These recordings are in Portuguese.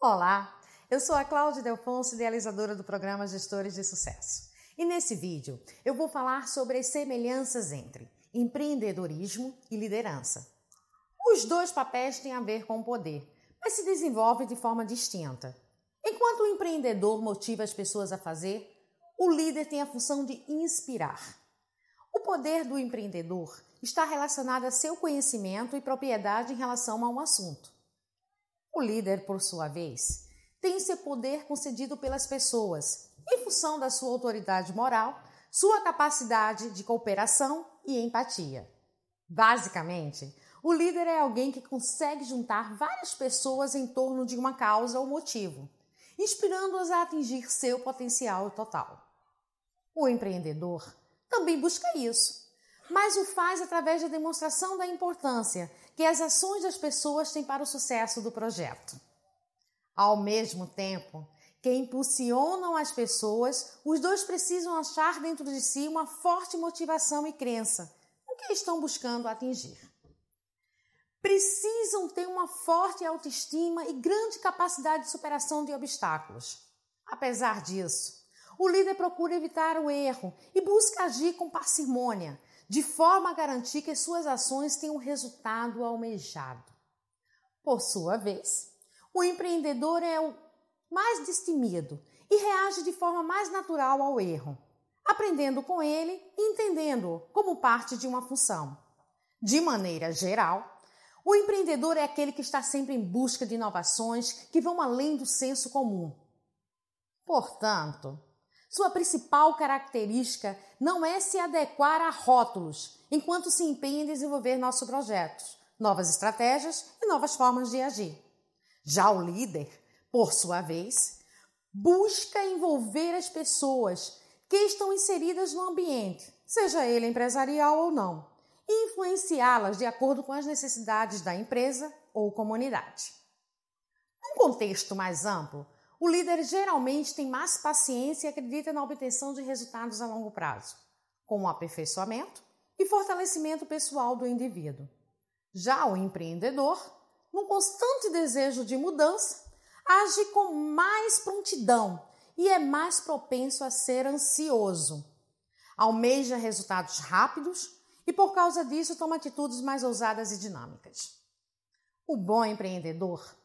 Olá, eu sou a Cláudia Delfonso, idealizadora do programa Gestores de Sucesso. E nesse vídeo eu vou falar sobre as semelhanças entre empreendedorismo e liderança. Os dois papéis têm a ver com o poder, mas se desenvolvem de forma distinta. Enquanto o empreendedor motiva as pessoas a fazer, o líder tem a função de inspirar. O poder do empreendedor está relacionado a seu conhecimento e propriedade em relação a um assunto. O líder, por sua vez, tem seu poder concedido pelas pessoas, em função da sua autoridade moral, sua capacidade de cooperação e empatia. Basicamente, o líder é alguém que consegue juntar várias pessoas em torno de uma causa ou motivo, inspirando-as a atingir seu potencial total. O empreendedor também busca isso, mas o faz através da demonstração da importância que as ações das pessoas têm para o sucesso do projeto. Ao mesmo tempo que impulsionam as pessoas, os dois precisam achar dentro de si uma forte motivação e crença no que estão buscando atingir. Precisam ter uma forte autoestima e grande capacidade de superação de obstáculos. Apesar disso, o líder procura evitar o erro e busca agir com parcimônia, de forma a garantir que suas ações tenham o resultado almejado. Por sua vez, o empreendedor é o mais destemido e reage de forma mais natural ao erro, aprendendo com ele e entendendo-o como parte de uma função. De maneira geral, o empreendedor é aquele que está sempre em busca de inovações que vão além do senso comum. Portanto, sua principal característica não é se adequar a rótulos, enquanto se empenha em desenvolver nossos projetos, novas estratégias e novas formas de agir. Já o líder, por sua vez, busca envolver as pessoas que estão inseridas no ambiente, seja ele empresarial ou não, e influenciá-las de acordo com as necessidades da empresa ou comunidade. Num contexto mais amplo, o líder geralmente tem mais paciência e acredita na obtenção de resultados a longo prazo, com o aperfeiçoamento e fortalecimento pessoal do indivíduo. Já o empreendedor, num constante desejo de mudança, age com mais prontidão e é mais propenso a ser ansioso. Almeja resultados rápidos e, por causa disso, toma atitudes mais ousadas e dinâmicas. O bom empreendedor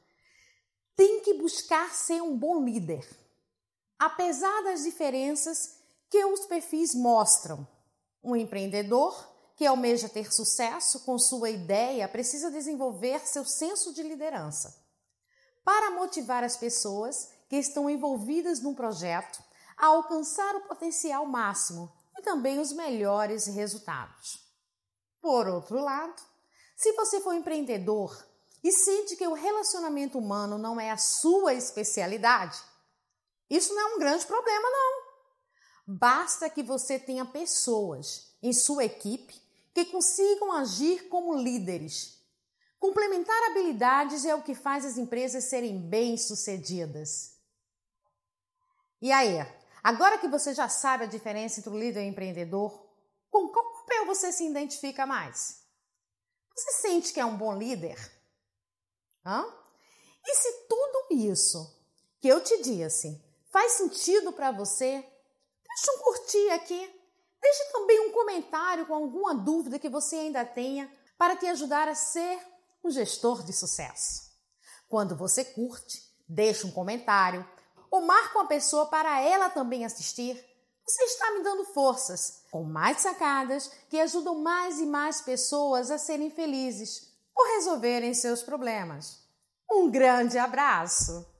tem que buscar ser um bom líder. Apesar das diferenças que os perfis mostram, um empreendedor que almeja ter sucesso com sua ideia precisa desenvolver seu senso de liderança para motivar as pessoas que estão envolvidas num projeto a alcançar o potencial máximo e também os melhores resultados. Por outro lado, se você for empreendedor e sente que o relacionamento humano não é a sua especialidade, isso não é um grande problema, não. Basta que você tenha pessoas em sua equipe que consigam agir como líderes. Complementar habilidades é o que faz as empresas serem bem-sucedidas. E aí, agora que você já sabe a diferença entre o líder e o empreendedor, com qual papel você se identifica mais? Você sente que é um bom líder? Hã? E se tudo isso que eu te disse faz sentido para você, deixa um curtir aqui. Deixe também um comentário com alguma dúvida que você ainda tenha para te ajudar a ser um gestor de sucesso. Quando você curte, deixa um comentário ou marca uma pessoa para ela também assistir, você está me dando forças com mais sacadas que ajudam mais e mais pessoas a serem felizes ou resolverem seus problemas. Um grande abraço!